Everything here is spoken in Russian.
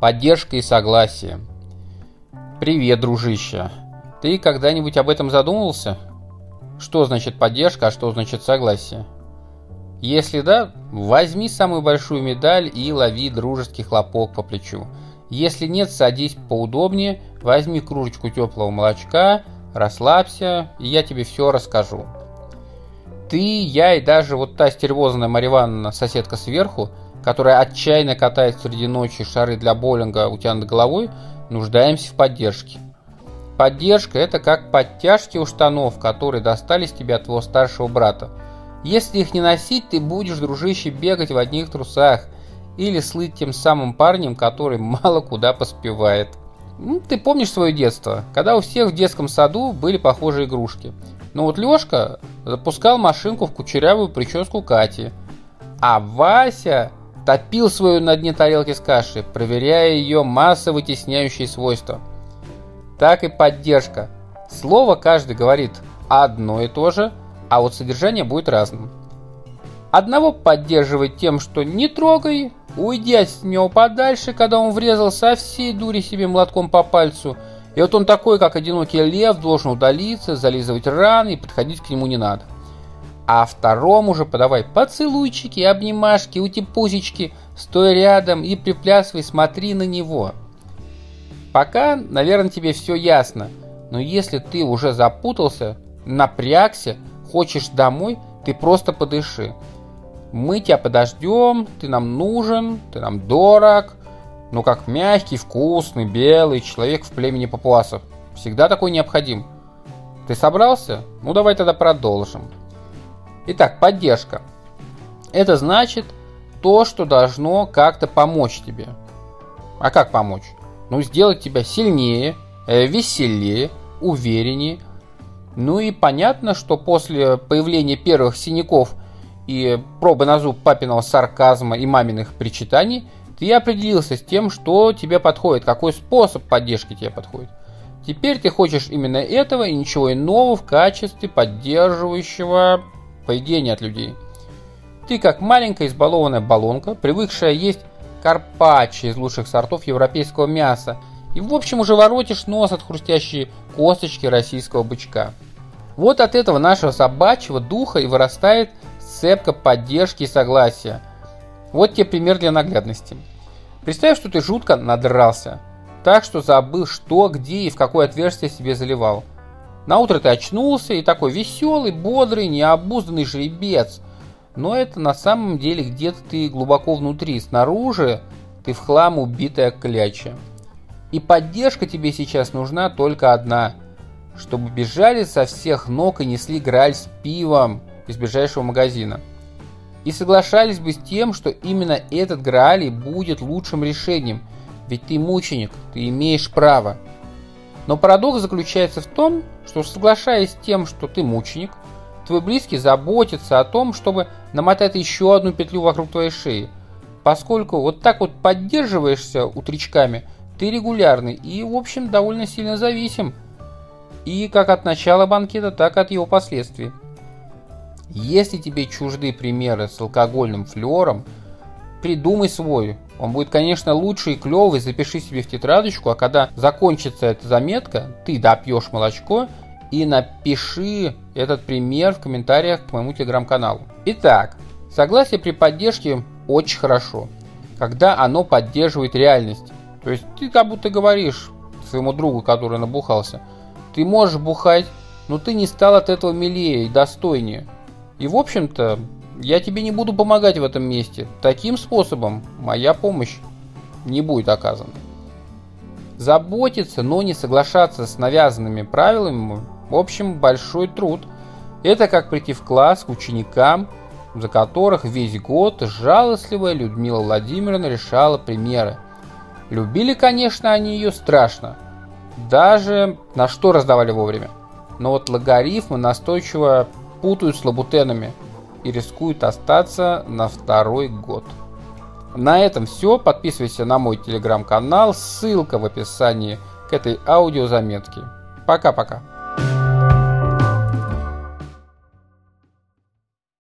Поддержка и согласие. Привет, дружище. Ты когда-нибудь об этом задумывался? Что значит поддержка, а что значит согласие? Если да, возьми самую большую медаль и лови дружеский хлопок по плечу. Если нет, садись поудобнее, возьми кружечку теплого молочка, расслабься, и я тебе все расскажу. Ты, я и даже вот та стервозная Марья Ивановна, соседка сверху, которая отчаянно катает среди ночи шары для боулинга у тебя над головой, нуждаемся в поддержке. Поддержка – это как подтяжки у штанов, которые достались тебе от твоего старшего брата. Если их не носить, ты будешь, дружище, бегать в одних трусах или слыть тем самым парнем, который мало куда поспевает. Ну, ты помнишь свое детство, когда у всех в детском саду были похожие игрушки. Но вот Лешка запускал машинку в кучерявую прическу Кати, а Вася топил свою на дне тарелки с кашей, проверяя ее массо вытесняющие свойства. Так и поддержка. Слово каждый говорит одно и то же, а вот содержание будет разным. Одного поддерживать тем, что не трогай, уйди от него подальше, когда он врезал со всей дури себе молотком по пальцу, и вот он такой, как одинокий лев, должен удалиться, зализывать раны и подходить к нему не надо. А второму же подавай поцелуйчики, обнимашки, утипусечки, стой рядом и приплясывай, смотри на него. Пока, наверное, тебе все ясно, но если ты уже запутался, напрягся, хочешь домой, ты просто подыши. Мы тебя подождем, ты нам нужен, ты нам дорог, но как мягкий, вкусный, белый человек в племени папуасов. Всегда такой необходим. Ты собрался? Ну давай тогда продолжим. Итак, поддержка. Это значит то, что должно как-то помочь тебе. А как помочь? Ну, сделать тебя сильнее, э, веселее, увереннее. Ну и понятно, что после появления первых синяков и пробы на зуб папиного сарказма и маминых причитаний, ты определился с тем, что тебе подходит, какой способ поддержки тебе подходит. Теперь ты хочешь именно этого и ничего иного в качестве поддерживающего поведения от людей. Ты как маленькая избалованная баллонка, привыкшая есть карпаччо из лучших сортов европейского мяса, и в общем уже воротишь нос от хрустящей косточки российского бычка. Вот от этого нашего собачьего духа и вырастает цепка поддержки и согласия. Вот тебе пример для наглядности. Представь, что ты жутко надрался, так что забыл, что, где и в какое отверстие себе заливал. На утро ты очнулся и такой веселый, бодрый, необузданный жеребец. Но это на самом деле где-то ты глубоко внутри, снаружи ты в хлам убитая кляча. И поддержка тебе сейчас нужна только одна, чтобы бежали со всех ног и несли граль с пивом из ближайшего магазина. И соглашались бы с тем, что именно этот Граалий будет лучшим решением, ведь ты мученик, ты имеешь право. Но парадокс заключается в том, что соглашаясь с тем, что ты мученик, твой близкий заботится о том, чтобы намотать еще одну петлю вокруг твоей шеи, поскольку вот так вот поддерживаешься утречками, ты регулярный и, в общем, довольно сильно зависим, и как от начала банкета, так и от его последствий. Если тебе чужды примеры с алкогольным флером, придумай свой. Он будет, конечно, лучший и клевый, запиши себе в тетрадочку, а когда закончится эта заметка, ты допьешь молочко и напиши этот пример в комментариях к моему телеграм-каналу. Итак, согласие при поддержке очень хорошо, когда оно поддерживает реальность. То есть ты как будто говоришь своему другу, который набухался, ты можешь бухать, но ты не стал от этого милее и достойнее. И в общем-то, я тебе не буду помогать в этом месте. Таким способом моя помощь не будет оказана. Заботиться, но не соглашаться с навязанными правилами, в общем, большой труд. Это как прийти в класс к ученикам, за которых весь год жалостливая Людмила Владимировна решала примеры. Любили, конечно, они ее страшно. Даже на что раздавали вовремя. Но вот логарифмы настойчиво путают с лабутенами и рискуют остаться на второй год. На этом все. Подписывайся на мой телеграм-канал. Ссылка в описании к этой аудиозаметке. Пока-пока.